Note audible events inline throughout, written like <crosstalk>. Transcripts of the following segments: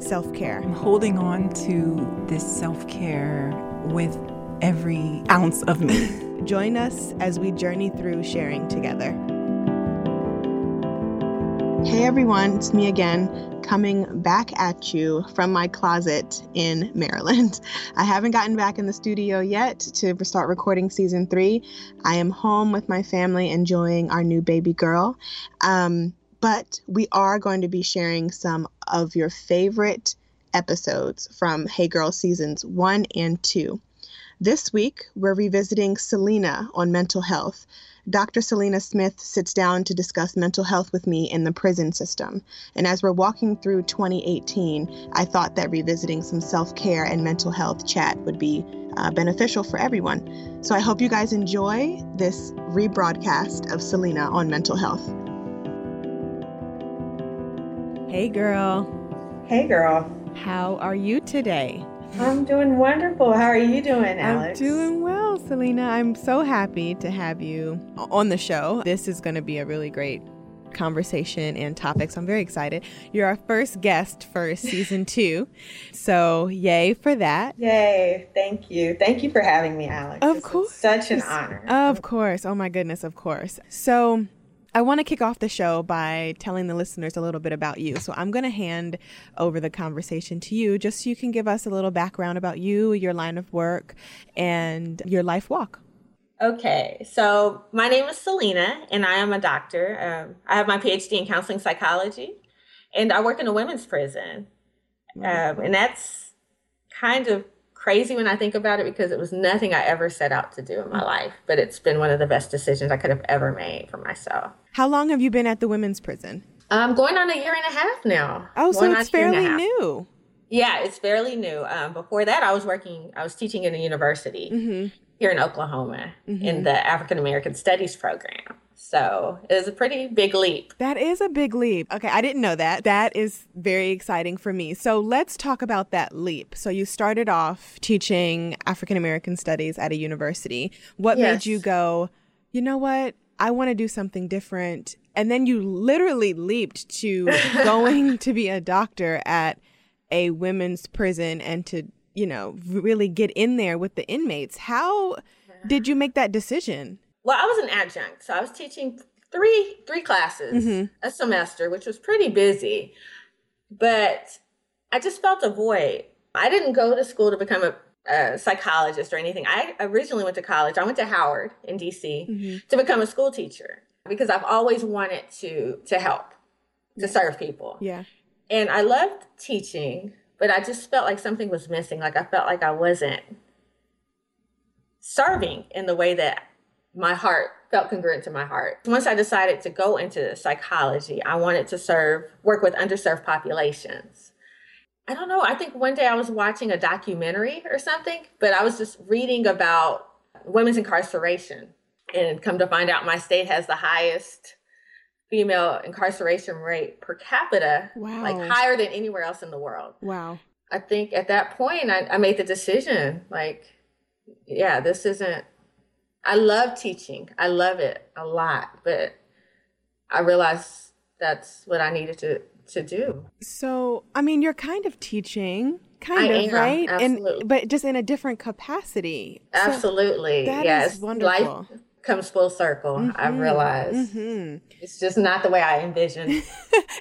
self care. I'm holding on to this self care with every ounce of me. <laughs> Join us as we journey through sharing together. Hey everyone, it's me again, coming back at you from my closet in <laughs> Maryland. I haven't gotten back in the studio yet to start recording season three. I am home with my family enjoying our new baby girl. Um, but we are going to be sharing some of your favorite episodes from Hey Girl seasons one and two. This week, we're revisiting Seleena on mental health. Dr. Seleena Smith sits down to discuss mental health with me in the prison system. And as we're walking through 2018, I thought that revisiting some self care and mental health chat would be uh, beneficial for everyone. So I hope you guys enjoy this rebroadcast of Seleena on mental health. Hey, girl. Hey girl. How are you today? I'm doing wonderful. How are you doing, Alex? I'm doing well, Seleena. I'm so happy to have you on the show. This is going to be a really great conversation and topic, so I'm very excited. You're our first guest for <laughs> season two, so yay for that. Yay. Thank you. Thank you for having me, Alex. Of This course. such an honor. Of course. Oh my goodness, of course. So I want to kick off the show by telling the listeners a little bit about you. So I'm going to hand over the conversation to you just so you can give us a little background about you, your line of work, and your life walk. Okay, so my name is Seleena, and I am a doctor. Um, I have my PhD in counseling psychology, and I work in a women's prison. Um, and that's kind of crazy when I think about it because it was nothing I ever set out to do in my life, but it's been one of the best decisions I could have ever made for myself. How long have you been at the women's prison? I'm going on a year and a half now. Oh, so Going it's a year and a fairly new. Yeah, it's fairly new. Um, before that, I was working, I was teaching in a university Mm-hmm. here in Oklahoma in the African American Studies program. So it was a pretty big leap. That is a big leap. Okay, I didn't know that. That is very exciting for me. So let's talk about that leap. So you started off teaching African American studies at a university. What Yes. made you go, you know what? I want to do something different. And then you literally leaped to <laughs> going to be a doctor at a women's prison and to, you know, really get in there with the inmates. How did you make that decision? Well, I was an adjunct, so I was teaching three three classes mm-hmm. a semester, which was pretty busy. But I just felt a void. I didn't go to school to become a, a psychologist or anything. I originally went to college. I went to Howard in DC mm-hmm. to become a school teacher because I've always wanted to to help, to serve people. Yeah. And I loved teaching, but I just felt like something was missing. Like I felt like I wasn't serving in the way that my heart felt congruent to my heart. Once I decided to go into psychology, I wanted to serve, work with underserved populations. I don't know. I think one day I was watching a documentary or something, but I was just reading about women's incarceration and come to find out my state has the highest female incarceration rate per capita, Wow. like higher than anywhere else in the world. Wow. I think at that point I, I made the decision like, yeah, this isn't. I love teaching. I love it a lot, but I realized that's what I needed to to do. So, I mean, you're kind of teaching, kind I of, am, right? absolutely. And but just in a different capacity. So- Absolutely, that yes. wonderful. Life comes full circle. I've Mhm, realized mhm. it's just not the way I envisioned. <laughs>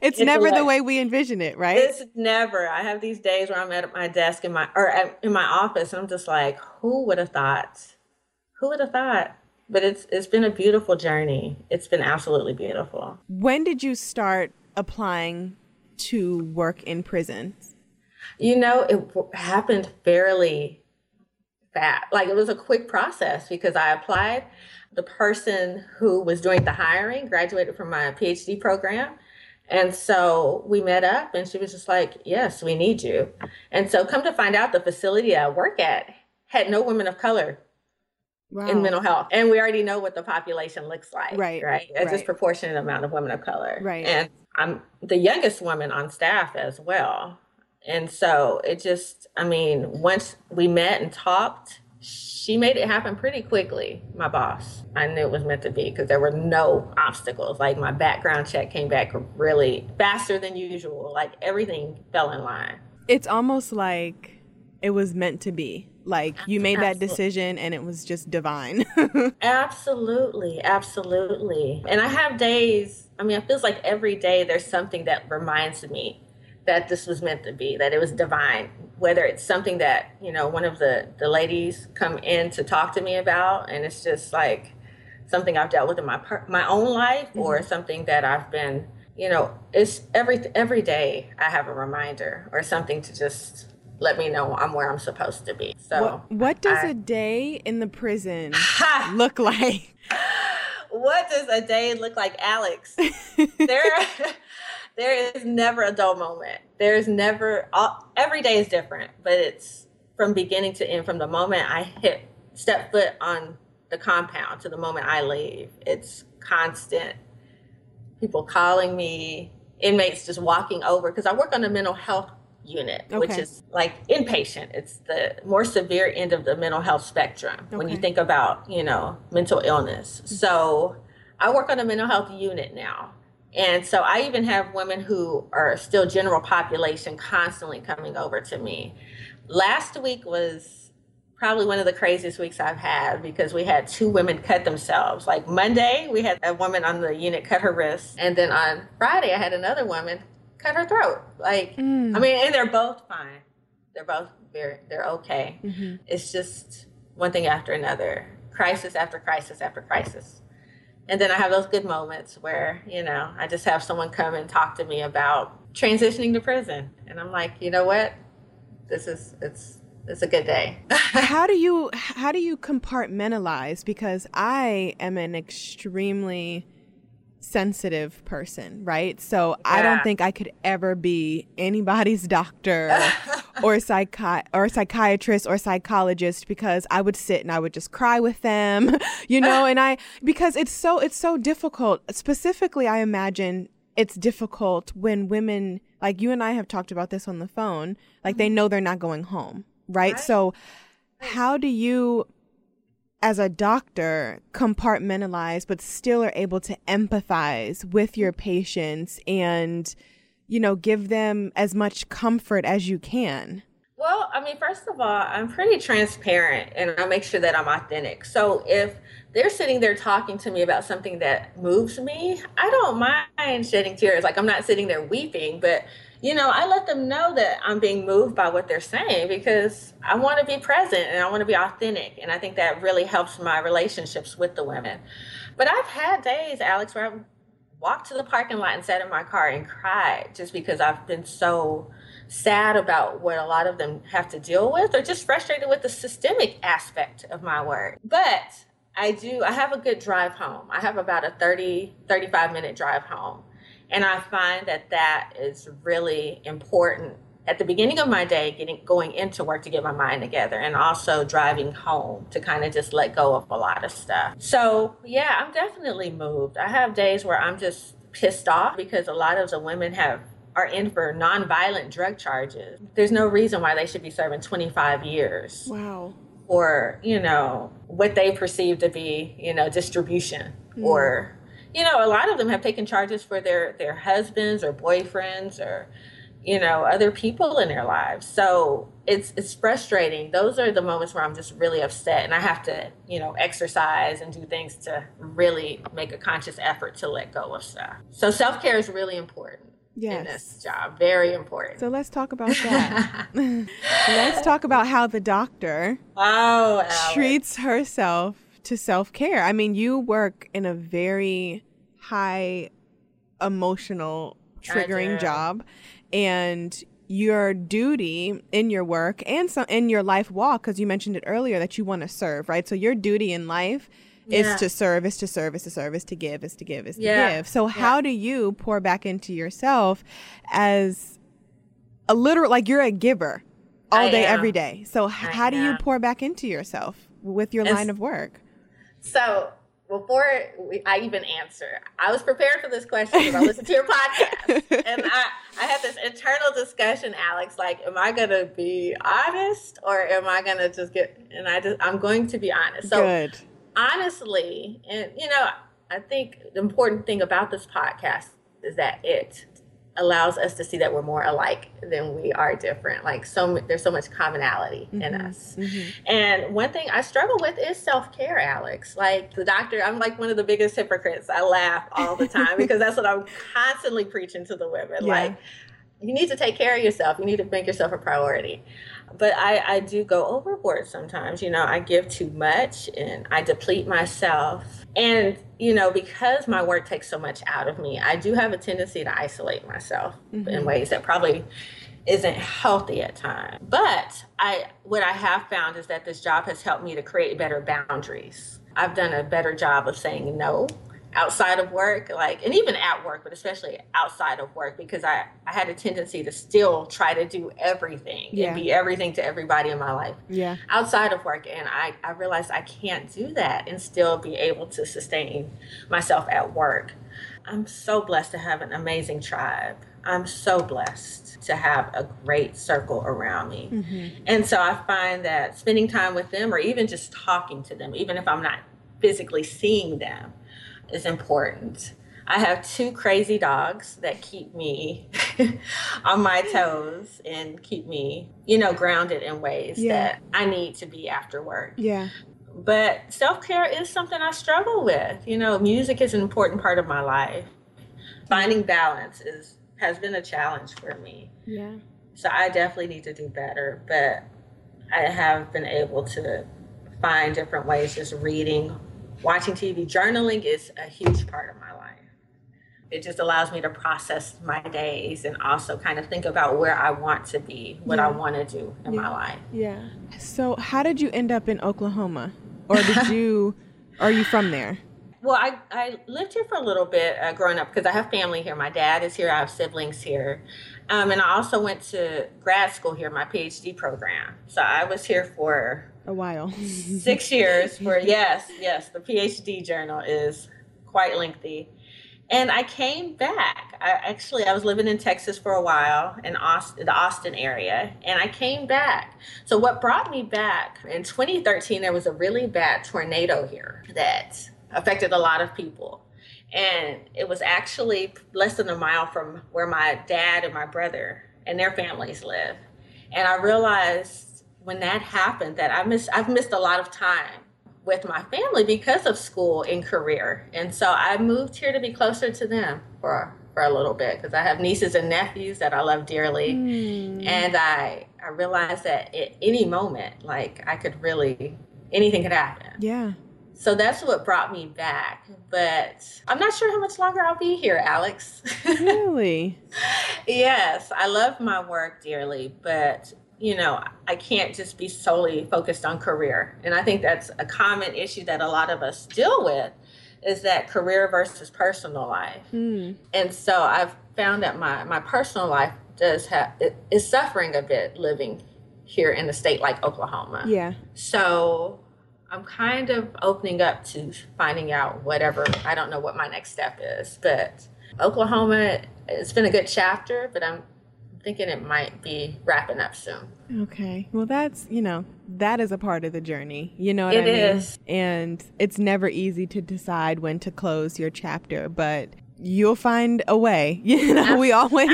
It's never the way we envision it, right? It's never. I have these days where I'm at my desk in my or at, in my office, and I'm just like, who would have thought? Who would have thought? But it's it's been a beautiful journey. It's been absolutely beautiful. when did you start applying to work in prisons? You know, it w- happened fairly fast. Like it was a quick process because I applied. The person who was doing the hiring graduated from my PhD program, And so we met up and she was just like, Yes, we need you. And so come to find out the facility I work at had no women of color wow. in mental health. And we already know what the population looks like. Right. Right. A right. disproportionate amount of women of color. Right. And I'm the youngest woman on staff as well. And so it just, I mean, once we met and talked, she made it happen pretty quickly, my boss. I knew it was meant to be because there were no obstacles. Like my background check came back really faster than usual. Like everything fell in line. It's almost like it was meant to be. Like you made absolutely. that decision and it was just divine. <laughs> absolutely, absolutely. And I have days, I mean, it feels like every day there's something that reminds me that this was meant to be, that it was divine. Whether it's something that, you know, one of the, the ladies come in to talk to me about and it's just like something I've dealt with in my my own life mm-hmm. or something that I've been, you know, it's every every day I have a reminder or something to just let me know I'm where I'm supposed to be. So, what, what does I, a day in the prison <laughs> look like? What does a day look like, Alex? <laughs> there, <laughs> there is never a dull moment. There's never all, every day is different, but it's from beginning to end. From the moment I hit step foot on the compound to the moment I leave, it's constant. People calling me, inmates just walking over because I work on a mental health unit, okay. which is like inpatient. It's the more severe end of the mental health spectrum okay. when you think about, you know, mental illness. So I work on a mental health unit now. And so I even have women who are still general population constantly coming over to me. Last week was probably one of the craziest weeks I've had because we had two women cut themselves. Like Monday, we had a woman on the unit cut her wrist. And then on Friday, I had another woman cut her throat. Like, mm. I mean, and they're both fine. They're both very, they're okay. Mm-hmm. It's just one thing after another, crisis after crisis after crisis. And then I have those good moments where, you know, I just have someone come and talk to me about transitioning to prison. And I'm like, you know what? This is, it's, it's a good day. <laughs> how do you, how do you compartmentalize? Because I am an extremely, sensitive person, right? So yeah. I don't think I could ever be anybody's <laughs> doctor or psychi- or psychiatrist or psychologist because I would sit and I would just cry with them, <laughs> you know, and I because it's so it's so difficult. Specifically, I imagine it's difficult when women like you and I have talked about this on the phone, like mm-hmm. they know they're not going home, right? right? So how do you as a doctor compartmentalize but still are able to empathize with your patients and you know give them as much comfort as you can. Well i mean first of all i'm pretty transparent and i make sure that i'm authentic. So if they're sitting there talking to me about something that moves me i don't mind shedding tears. Like i'm not sitting there weeping but you know, I let them know that I'm being moved by what they're saying because I want to be present and I want to be authentic. And I think that really helps my relationships with the women. But I've had days, Alex, where I've walked to the parking lot and sat in my car and cried just because I've been so sad about what a lot of them have to deal with or just frustrated with the systemic aspect of my work. But I do, I have a good drive home. I have about a 30, 35 minute drive home. And I find that that is really important at the beginning of my day, getting going into work to get my mind together, and also driving home to kind of just let go of a lot of stuff. So yeah, I'm definitely moved. I have days where I'm just pissed off because a lot of the women have are in for nonviolent drug charges. There's no reason why they should be serving 25 years. Wow. Or, you know what they perceive to be you know distribution mm. or you know, a lot of them have taken charges for their their husbands or boyfriends or you know other people in their lives. So it's it's frustrating. Those are the moments where I'm just really upset, and I have to you know exercise and do things to really make a conscious effort to let go of stuff. So self care is really important. Yes. in this job. Very important. So let's talk about that. <laughs> <laughs> let's talk about how the doctor oh, treats herself to self care. I mean, you work in a very high emotional triggering job and your duty in your work and some in your life walk because you mentioned it earlier that you want to serve right so your duty in life Yeah. to serve, is to serve, is to serve, it's to give, is to give, is to Yeah. give. So how do you pour back into yourself as a literal like you're a giver all I day, am. every day. So I how do you pour back into yourself with your It's- line of work? So before we, I even answer, I was prepared for this question because I listened to your <laughs> podcast, and I I had this internal discussion, Alex. Like, am I gonna be honest or am I gonna just get? And I just I'm going to be honest. So Good. honestly, and you know, I think the important thing about this podcast is that it allows us to see that we're more alike than we are different. Like so, there's so much commonality in us. Mhm. And one thing I struggle with is self care, Alex. Like the doctor, I'm like one of the biggest hypocrites. I laugh all the time <laughs> because that's what I'm constantly preaching to the women. Yeah. Like, you need to take care of yourself. You need to make yourself a priority. But I, I do go overboard sometimes. You know, I give too much and I deplete myself. And, you know, because my work takes so much out of me, I do have a tendency to isolate myself in mm-hmm. ways that probably isn't healthy at times. But I what I have found is that this job has helped me to create better boundaries. I've done a better job of saying no outside of work, like and even at work, but especially outside of work because I, I had a tendency to still try to do everything Yeah. and be everything to everybody in my life Yeah. outside of work and I, I realized I can't do that and still be able to sustain myself at work. I'm so blessed to have an amazing tribe. I'm so blessed to have a great circle around me. Mm-hmm. And so I find that spending time with them or even just talking to them, even if I'm not physically seeing them, is important. I have two crazy dogs that keep me <laughs> on my toes and keep me, you know, grounded in ways Yeah. that I need to be after work. Yeah. But self care is something I struggle with. You know, music is an important part of my life. Finding balance is has been a challenge for me. Yeah. So I definitely need to do better, but I have been able to find different ways just reading, watching TV, journaling is a huge part of my life. It just allows me to process my days and also kind of think about where I want to be, what I want to do in Yeah. my life. Yeah. So how did you end up in Oklahoma? Or did <laughs> you are you from there? Well, I, I lived here for a little bit uh, growing up because I have family here. My dad is here. I have siblings here. Um, and I also went to grad school here, my PhD program. So I was here for A while. <laughs> six years for, yes, yes, the PhD journal is quite lengthy. And I came back. I actually I was living in Texas for a while in the Austin area, and I came back. So what brought me back in 2013 there was a really bad tornado here that affected a lot of people. And it was actually less than a mile from where my dad and my brother and their families live. And I realized when that happened that I miss I've missed a lot of time with my family because of school and career. And so I moved here to be closer to them for for a little bit because I have nieces and nephews that I love dearly. Hmm. And I I realized that at any moment like I could really anything could happen. Yeah. So that's what brought me back. But I'm not sure how much longer I'll be here, Alex. <laughs> Really? yes, I love my work dearly, but you know, I can't just be solely focused on career. And I think that's a common issue that a lot of us deal with is that career versus personal life. Hmm. And so I've found that my, my personal life does have it is suffering a bit living here in a state like Oklahoma. Yeah. So I'm kind of opening up to finding out whatever. I don't know what my next step is, but Oklahoma, it's been a good chapter, but I'm thinking it might be wrapping up soon. Okay. Well, that's, you know, that is a part of the journey. You know what It I mean? is. And it's never easy to decide when to close your chapter, but you'll find a way. <laughs> You know, we always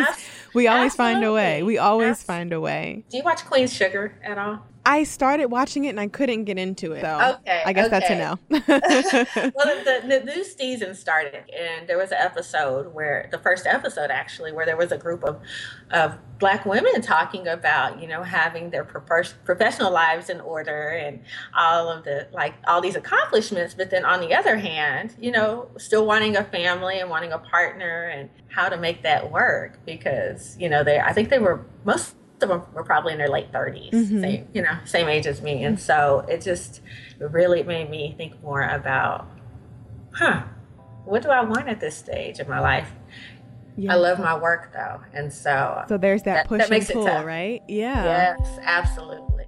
we always find a way. We always find a way. Do you watch Queen Sugar at all? I started watching it and I couldn't get into it. So Okay, I guess that's a no. <laughs> <laughs> well, the, the new season started, and there was an episode where the first episode actually, where there was a group of of black women talking about you know having their prof- professional lives in order and all of the like all these accomplishments, but then on the other hand, you know, still wanting a family and wanting a partner and how to make that work because you know they I think they were most of them were probably in their late 30s, Mhm. same, you know, same age as me. And so it just really made me think more about, huh, what do I want at this stage of my life? Yeah. I love my work though. And so, so there's that, That- push that makes and pull, tough. right? Yeah. yes, absolutely.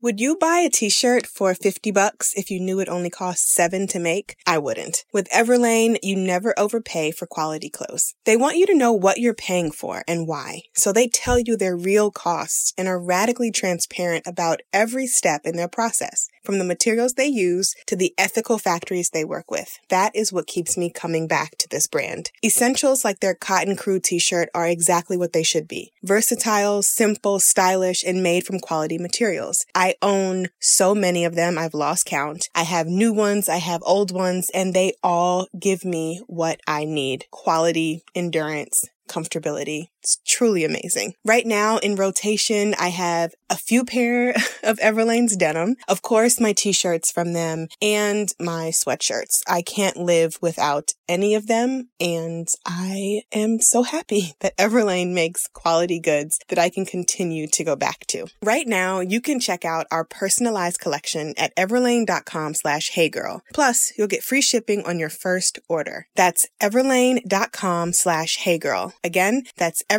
Would you buy a t-shirt for 50 bucks if you knew it only cost 7 to make? I wouldn't. With Everlane, you never overpay for quality clothes. They want you to know what you're paying for and why. So they tell you their real costs and are radically transparent about every step in their process, from the materials they use to the ethical factories they work with. That is what keeps me coming back to this brand. Essentials like their Cotton Crew t-shirt are exactly what they should be. Versatile, simple, stylish, and made from quality materials. I own so many of them, I've lost count. I have new ones, I have old ones, and they all give me what I need. Quality, endurance, comfortability. It's truly amazing. Right now in rotation, I have a few pair <laughs> of Everlane's denim, of course, my t-shirts from them and my sweatshirts. I can't live without any of them. And I am so happy <laughs> that Everlane makes quality goods that I can continue to go back to. Right now, you can check out our personalized collection at everlane.com slash heygirl. Plus, you'll get free shipping on your first order. That's everlane.com slash heygirl. Again, that's everlane.com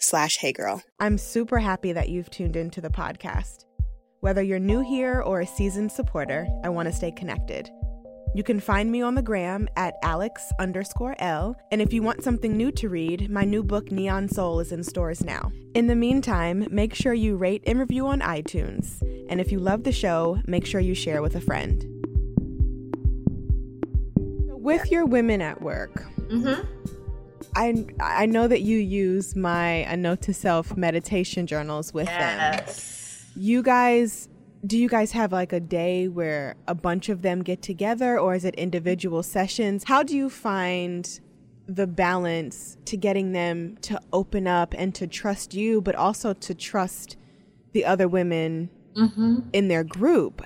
slash heygirl. I'm super happy that you've tuned into the podcast. Whether you're new here or a seasoned supporter, I want to stay connected. You can find me on the gram at Alex underscore Elle. And if you want something new to read, my new book Neon Soul is in stores now. In the meantime, make sure you rate and review on iTunes. And if you love the show, make sure you share with a friend. With your women at work, Mm-hmm. I I know that you use my a note to self meditation journals with them. You guys do you guys have like a day where a bunch of them get together or is it individual sessions? How do you find the balance to getting them to open up and to trust you but also to trust the other women Mm-hmm. in their group?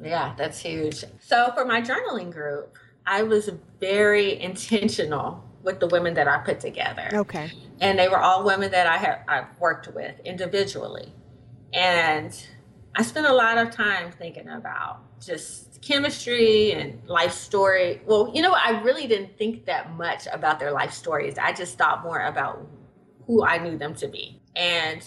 Yeah, that's huge. So for my journaling group, I was very <laughs> intentional with the women that I put together. Okay. And they were all women that I have I've worked with individually. And I spent a lot of time thinking about just chemistry and life story. Well, you know, I really didn't think that much about their life stories. I just thought more about who I knew them to be. And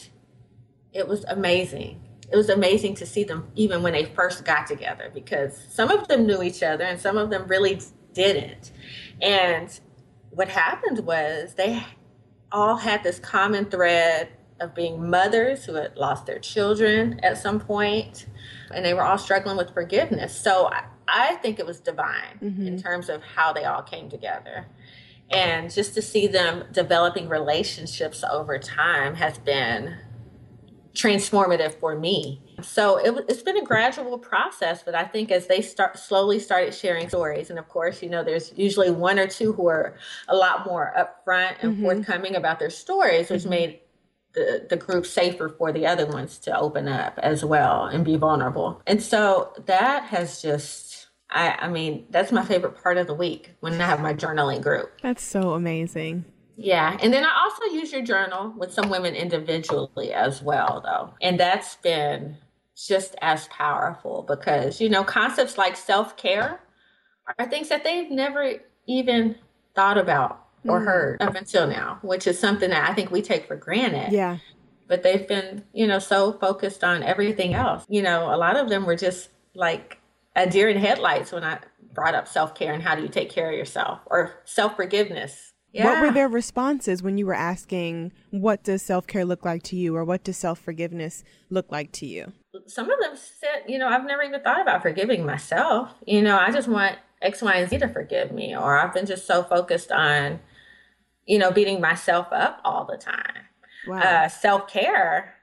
it was amazing. It was amazing to see them even when they first got together because some of them knew each other and some of them really didn't. And what happened was they all had this common thread of being mothers who had lost their children at some point, and they were all struggling with forgiveness. So I, I think it was divine in mm-hmm. terms of how they all came together. And just to see them developing relationships over time has been transformative for me. So it, it's been a gradual process, but I think as they start slowly started sharing stories, and of course, you know, there's usually one or two who are a lot more upfront and mm-hmm. forthcoming about their stories, which mm-hmm. made the, the group safer for the other ones to open up as well and be vulnerable. And so that has just, I, I mean, that's my favorite part of the week when I have my journaling group. That's so amazing. Yeah. And then I also use your journal with some women individually as well, though. And that's been just as powerful because, you know, concepts like self care are things that they've never even thought about or mm. heard up until now, which is something that I think we take for granted. Yeah. But they've been, you know, so focused on everything else. You know, a lot of them were just like a deer in headlights when I brought up self care and how do you take care of yourself or self forgiveness. Yeah. What were their responses when you were asking, what does self care look like to you, or what does self forgiveness look like to you? Some of them said, you know, I've never even thought about forgiving myself. You know, I just want X, Y, and Z to forgive me. Or I've been just so focused on, you know, beating myself up all the time. Wow. Uh, Self care,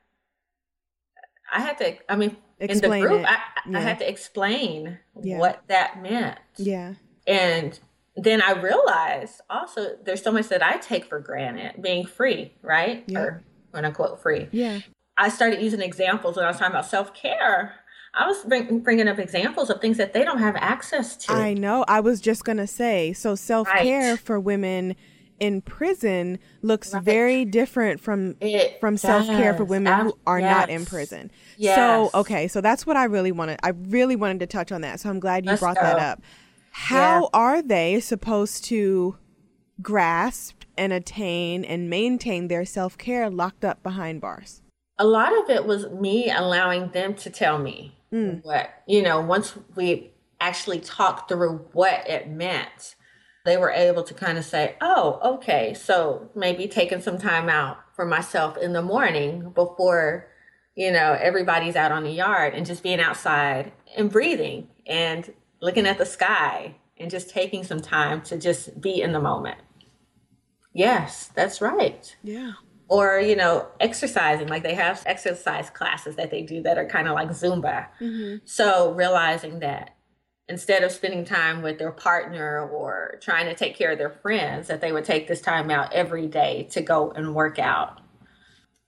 I had to, I mean, Explain in the group. I, Yeah. I had to explain Yeah. what that meant. yeah. And then I realized also there's so much that I take for granted being free, right? Yeah. Or quote unquote free. Yeah. I started using examples when I was talking about self care. I was bring, bringing up examples of things that they don't have access to. I know. I was just going to say so self care Right. for women in prison looks Right. very different from It from self-care for does. women who are not in prison. Yes. So, okay, so that's what I really wanted. I really wanted to touch on that. So I'm glad you Let's brought that up. How Yeah. are they supposed to grasp and attain and maintain their self-care locked up behind bars? A lot of it was me allowing them to tell me hmm. what, you know, once we actually talked through what it meant, they were able to kind of say, oh, okay, so maybe taking some time out for myself in the morning before, you know, everybody's out on the yard and just being outside and breathing and looking at the sky and just taking some time to just be in the moment. Yes, that's right Yeah. Or you know exercising. Like they have exercise classes that they do that are kind of like zumba. Mm-hmm. So realizing that instead of spending time with their partner or trying to take care of their friends that they would take this time out every day to go and work out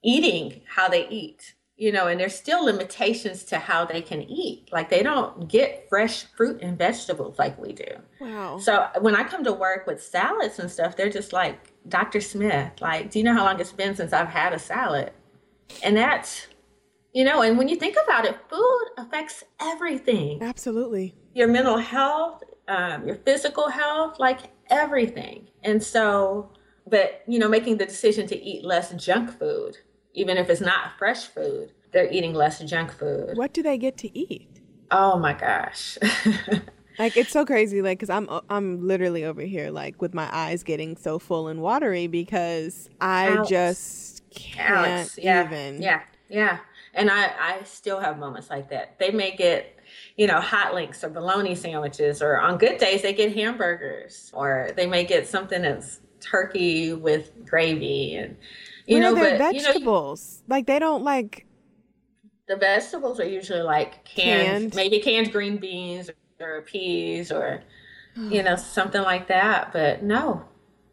eating how they eat you know and there's still limitations to how they can eat like they don't get fresh fruit and vegetables like we do Wow. so when I come to work with salads and stuff, they're just like, Dr. Smith, like, do you know how long it's been since I've had a salad? And that's, you know, and when you think about it, food affects everything Absolutely. your mental health, um, your physical health, like everything. And so, but, you know, making the decision to eat less junk food, even if it's not fresh food, they're eating less junk food. What do they get to eat? Oh my gosh. <laughs> Like it's so crazy, like because I'm I'm literally over here like with my eyes getting so full and watery because I Alex. just can't Alex, yeah, even. yeah, yeah. And I, I still have moments like that. They may get, you know, hot links or bologna sandwiches, or on good days they get hamburgers, or they may get something that's turkey with gravy, and you Where know, are their but you know, vegetables? like they don't like. the vegetables are usually like canned, Canned. maybe canned green beans or peas or <sighs> you know something like that. But no,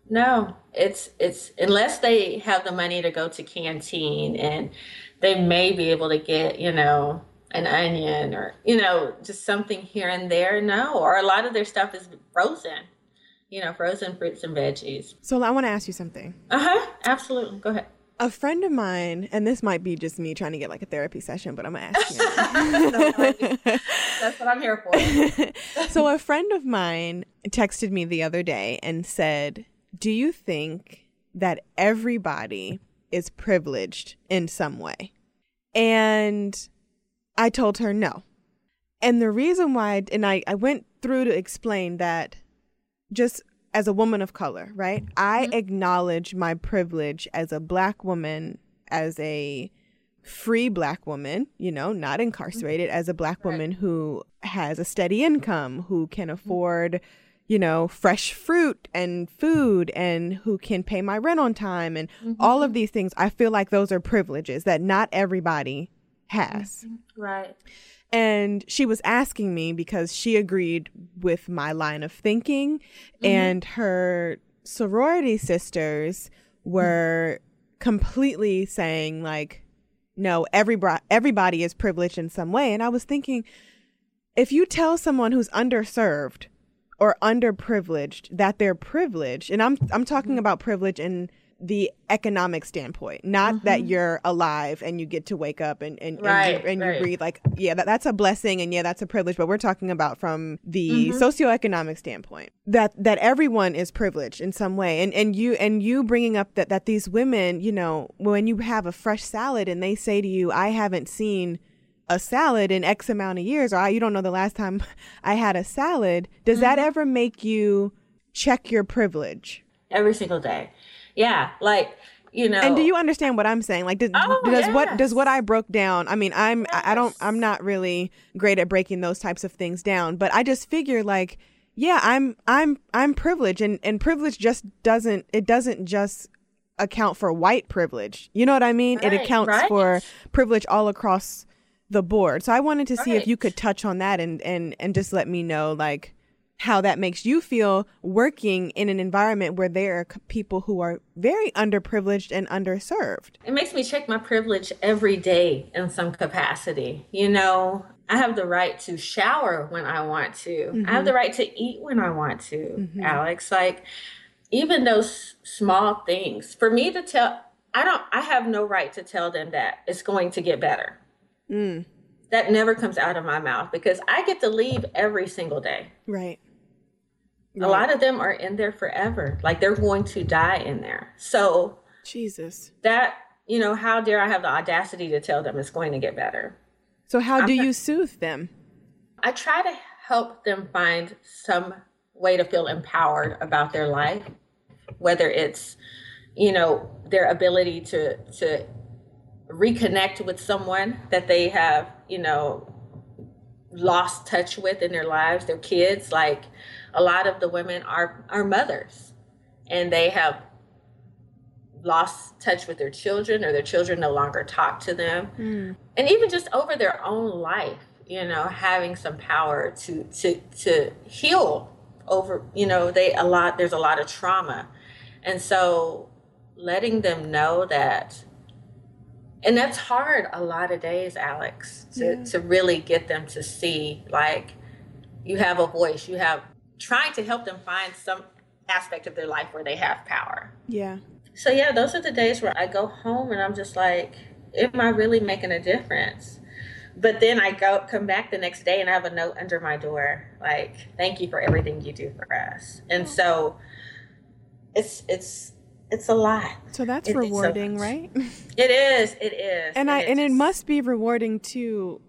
no, it's it's unless they have the money to go to canteen and they may be able to get you know an onion or you know just something here and there. No, or a lot of their stuff is frozen. You know, frozen fruits and veggies. So I want to ask you something. Uh huh. Absolutely. Go ahead. A friend of mine, and this might be just me trying to get like a therapy session, but I'm gonna ask you. <laughs> That's what I'm here for. <laughs> so a friend of mine texted me the other day and said, "Do you think that everybody is privileged in some way?" And I told her no. And the reason why and I I went through to explain that just as a woman of color, right? Mm-hmm. I mm-hmm. acknowledge my privilege as a black woman, as a free black woman, you know, not mm-hmm. incarcerated, as a black woman who has a steady income, who can afford, you know, fresh fruit and food and who can pay my rent on time and all of these things. I feel like those are privileges that not everybody has. Right. And she was asking me because she agreed with my line of thinking, mm-hmm. and her sorority sisters were completely saying, like, no, everybody, everybody is privileged in some way. And I was thinking, if you tell someone who's underserved or underprivileged that they're privileged, and I'm I'm talking mm-hmm. about privilege in the economic standpoint, not that you're alive and you get to wake up and and, Right, and, you, and you breathe. Like, yeah, that, that's a blessing and yeah, that's a privilege. But we're talking about from the socioeconomic standpoint that that everyone is privileged in some way. And and you and you bringing up that that these women, you know, when you have a fresh salad and they say to you, "I haven't seen." a salad in X amount of years, or "I- you don't know the last time <laughs> I had a salad, does that Mm-hmm. ever make you check your privilege? every single day. Yeah, like you know. And do you understand what I'm saying? Like, does, Oh, does what does what I broke down? I mean, I'm I I don't I'm not really great at breaking those types of things down, but I just figure like, yeah, I'm I'm I'm privileged, and and privilege just doesn't it doesn't just account for white privilege. You know what I mean? it accounts right. for privilege all across the board. So I wanted to see if you could touch on that and and and just let me know like how that makes you feel working in an environment where there are people who are very underprivileged and underserved. It makes me check my privilege every day in some capacity. You know, I have the right to shower when I want to. I have the right to eat when I want to, Alex. Like, even those small things for me to tell i don't i have no right to tell them that it's going to get better Mm, that never comes out of my mouth because i get to leave every single day right. A lot of them are in there forever like they're going to die in there so Jesus. that you know how dare i have the audacity to tell them it's going to get better So how do I'm not- you soothe them? i try to help them find some way to feel empowered about their life whether it's you know their ability to to reconnect with someone that they have you know lost touch with in their lives their kids like a lot of the women are are mothers. And they have lost touch with their children or their children no longer talk to them. Mm, and even just over their own life you know having some power to to to heal over you know they a lot there's a lot of trauma. And so letting them know that and that's hard a lot of days alex to Yeah. to really get them to see like you have a voice you have trying to help them find some aspect of their life where they have power yeah. so yeah, those are the days where I go home and I'm just like, am I really making a difference? But then I go come back the next day and I have a note under my door like, thank you for everything you do for us. And so it's it's it's a lot. So that's It- it's so rewarding, right? <laughs> It is. It is. and I and it must be rewarding to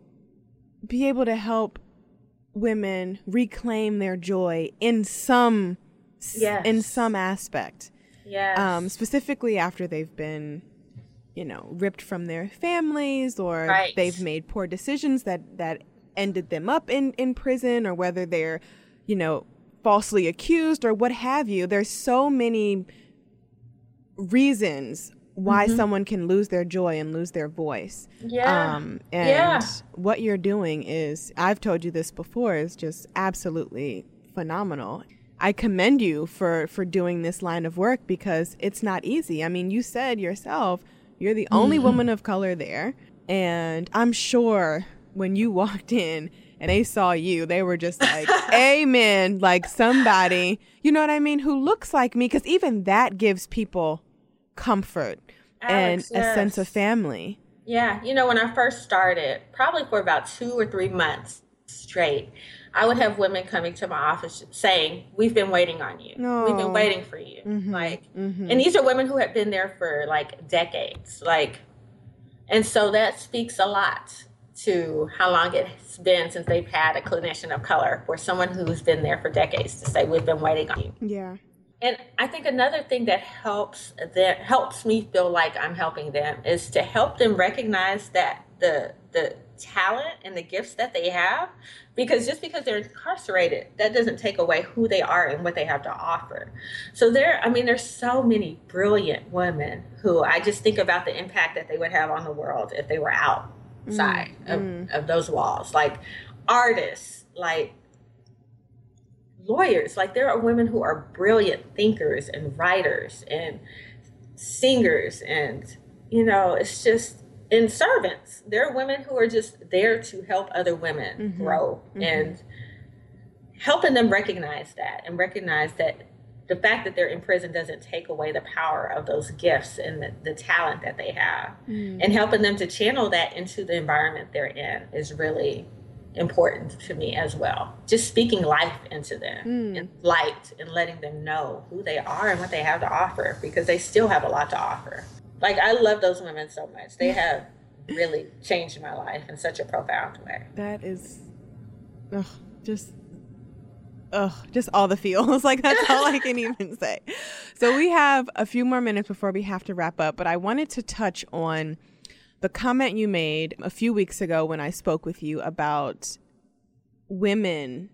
be able to help women reclaim their joy in some s- in some aspect. Yes. Um specifically after they've been you know, ripped from their families or Right. they've made poor decisions that that ended them up in in prison or whether they're, you know, falsely accused or what have you. There's so many reasons why Mm-hmm. someone can lose their joy and lose their voice. yeah. Um, and Yeah. what you're doing is, I've told you this before, is just absolutely phenomenal. I commend you for for doing this line of work because it's not easy. I mean, you said yourself you're the only Mm-hmm. woman of color there, and I'm sure when you <laughs> walked in and they saw you, they were just like, <laughs> "Amen!" Like somebody, you know what I mean, who looks like me, because even that gives people comfort Alex, and a sense of family. Yeah, you know, when I first started, probably for about two or three months straight, I would have women coming to my office saying, "We've been waiting on you. We've been waiting for you." Mhm, Like, mhm. and these are women who have been there for like decades. Like, and so that speaks a lot to how long it's been since they've had a clinician of color or someone who's been there for decades to say, "We've been waiting on you." Yeah. And I think another thing that helps that helps me feel like I'm helping them is to help them recognize that the the talent and the gifts that they have because just because they're incarcerated that doesn't take away who they are and what they have to offer. So there I mean there's so many brilliant women who I just think about the impact that they would have on the world if they were outside mm, of, mm. of those walls like artists like lawyers. Like there are women who are brilliant thinkers and writers and singers and you know, it's just in servants. There are women who are just there to help other women mm-hmm. grow mm-hmm. and helping them recognize that and recognize that the fact that they're in prison doesn't take away the power of those gifts and the, the talent that they have mm. and helping them to channel that into the environment they're in is really important to me as well. Just speaking life into them hmm. and light and letting them know who they are and what they have to offer because they still have a lot to offer. Like i love those women so much. They <laughs> have really changed my life in such a profound way. That is, ugh, just, ugh, just all the feels. <laughs> like that's all I can <laughs> even say. So we have a few more minutes before we have to wrap up, but I wanted to touch on the comment you made a few weeks ago when I spoke with you about women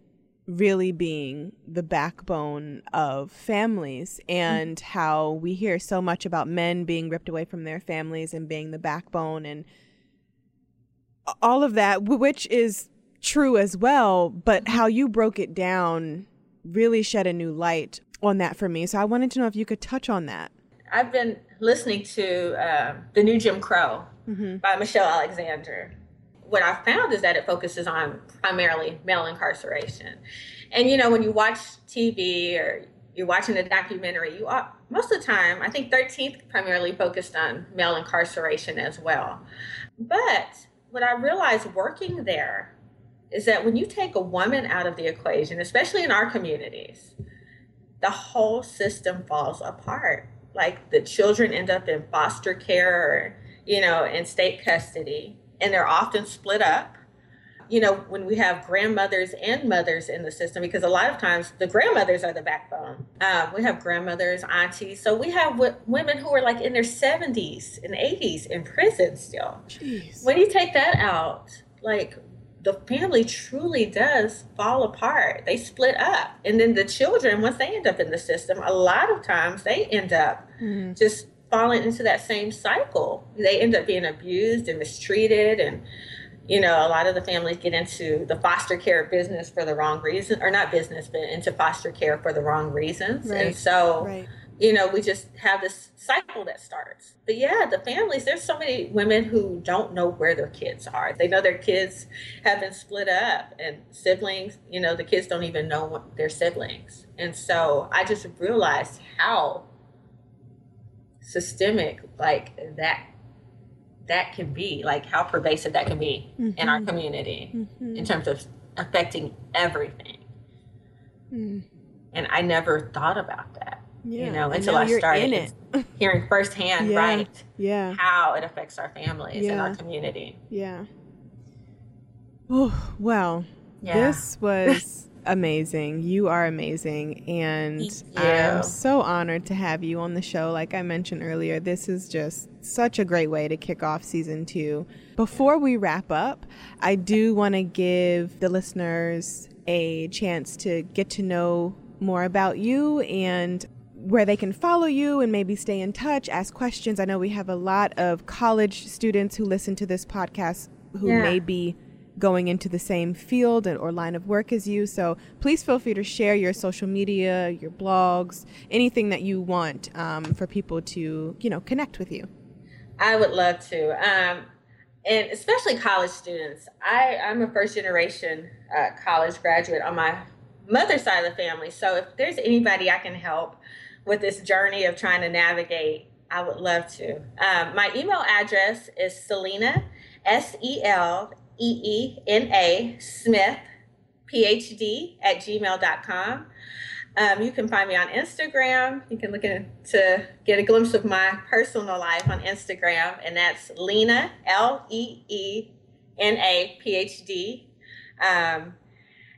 really being the backbone of families and how we hear so much about men being ripped away from their families and being the backbone and all of that which is true as well but how you broke it down really shed a new light on that for me. So i wanted to know if you could touch on that. I've been listening to um, The New Jim Crow Mm-hmm. by Michelle Alexander. What I found is that it focuses on primarily male incarceration. And, you know, when you watch TV or you're watching a documentary, you are most of the time, I think 13th primarily focused on male incarceration as well. But what I realized working there is that when you take a woman out of the equation, especially in our communities, the whole system falls apart. Like the children end up in foster care you know, in state custody, and they're often split up you know, when we have grandmothers and mothers in the system, because a lot of times the grandmothers are the backbone. Um, we have grandmothers, aunties. So we have w- women who are like in their 70s and 80s in prison still. Jeez. When you take that out, like the family truly does fall apart. They split up. And then the children, once they end up in the system, a lot of times they end up mm-hmm. just falling into that same cycle. They end up being abused and mistreated and you know, a lot of the families get into the foster care business for the wrong reason, or not business, but into foster care for the wrong reasons. Right. And so, right. you know, we just have this cycle that starts. But yeah, the families, there's so many women who don't know where their kids are. They know their kids have been split up, and siblings, you know, the kids don't even know their siblings. And so I just realized how systemic like that that can be, like how pervasive that can be mm-hmm. in our mm-hmm. community mm-hmm. in terms of affecting everything. Mm. And I never thought about that, yeah. you know, until I started <laughs> hearing firsthand, yeah. right? Yeah. How it affects our families yeah. and our community. Yeah. Oh, well, this was amazing. You are amazing. And I'm so honored to have you on the show. Like I mentioned earlier, this is just such a great way to kick off season two. Before we wrap up, I do want to give the listeners a chance to get to know more about you and where they can follow you and maybe stay in touch, ask questions. I know we have a lot of college students who listen to this podcast who yeah. may be going into the same field or line of work as you. So please feel free to share your social media, your blogs, anything that you want um, for people to, you know, connect with you. I would love to. Um, and especially college students. I, I'm a first generation uh, college graduate on my mother's side of the family. So if there's anybody I can help with this journey of trying to navigate, I would love to. Um, my email address is Seleena, S E L E E N A Smith, PhD at gmail.com. Um, you can find me on Instagram. You can look in to get a glimpse of my personal life on Instagram, and that's Leena L E E N A PhD. Um,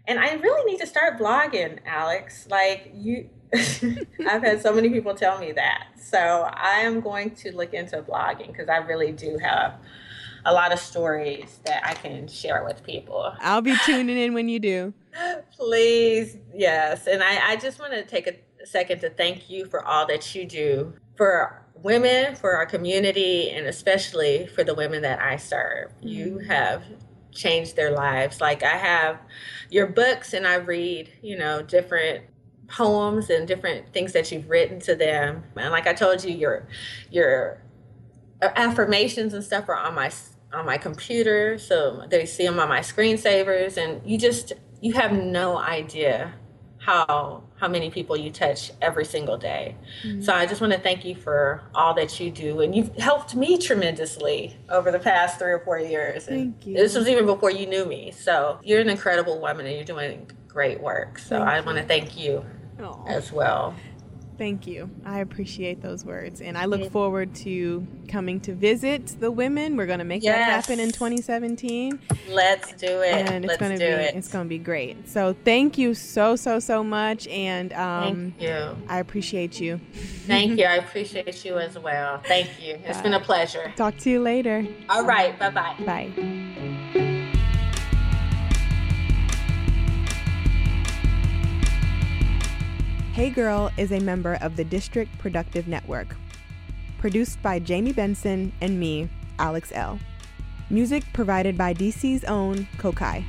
and I really need to start blogging, Alex. Like you, <laughs> I've had so many people tell me that. So I am going to look into blogging because I really do have a lot of stories that I can share with people. I'll be <laughs> tuning in when you do. Please, yes. And I, I just want to take a second to thank you for all that you do for women, for our community, and especially for the women that I serve. Mm-hmm. You have changed their lives. Like I have your books and I read, you know, different poems and different things that you've written to them. And like I told you, your your affirmations and stuff are on my on my computer, so they see them on my screensavers, and you just you have no idea how how many people you touch every single day. Mm-hmm. So I just want to thank you for all that you do, and you've helped me tremendously over the past three or four years. Thank you. This was even before you knew me. So you're an incredible woman, and you're doing great work. So thank I want to thank you Aww. as well. Thank you. I appreciate those words. And I look forward to coming to visit the women. We're going to make yes. that happen in 2017. Let's do it. And it's going to be it. it's going to be great. So thank you so so so much and um thank you. I appreciate you. Thank <laughs> you. I appreciate you as well. Thank you. It's has been a pleasure. Talk to you later. All right. Bye-bye. Bye. Hey Girl is a member of the District Productive Network. Produced by Jamie Benson and me, Alex Elle Music provided by DC's own Kokai.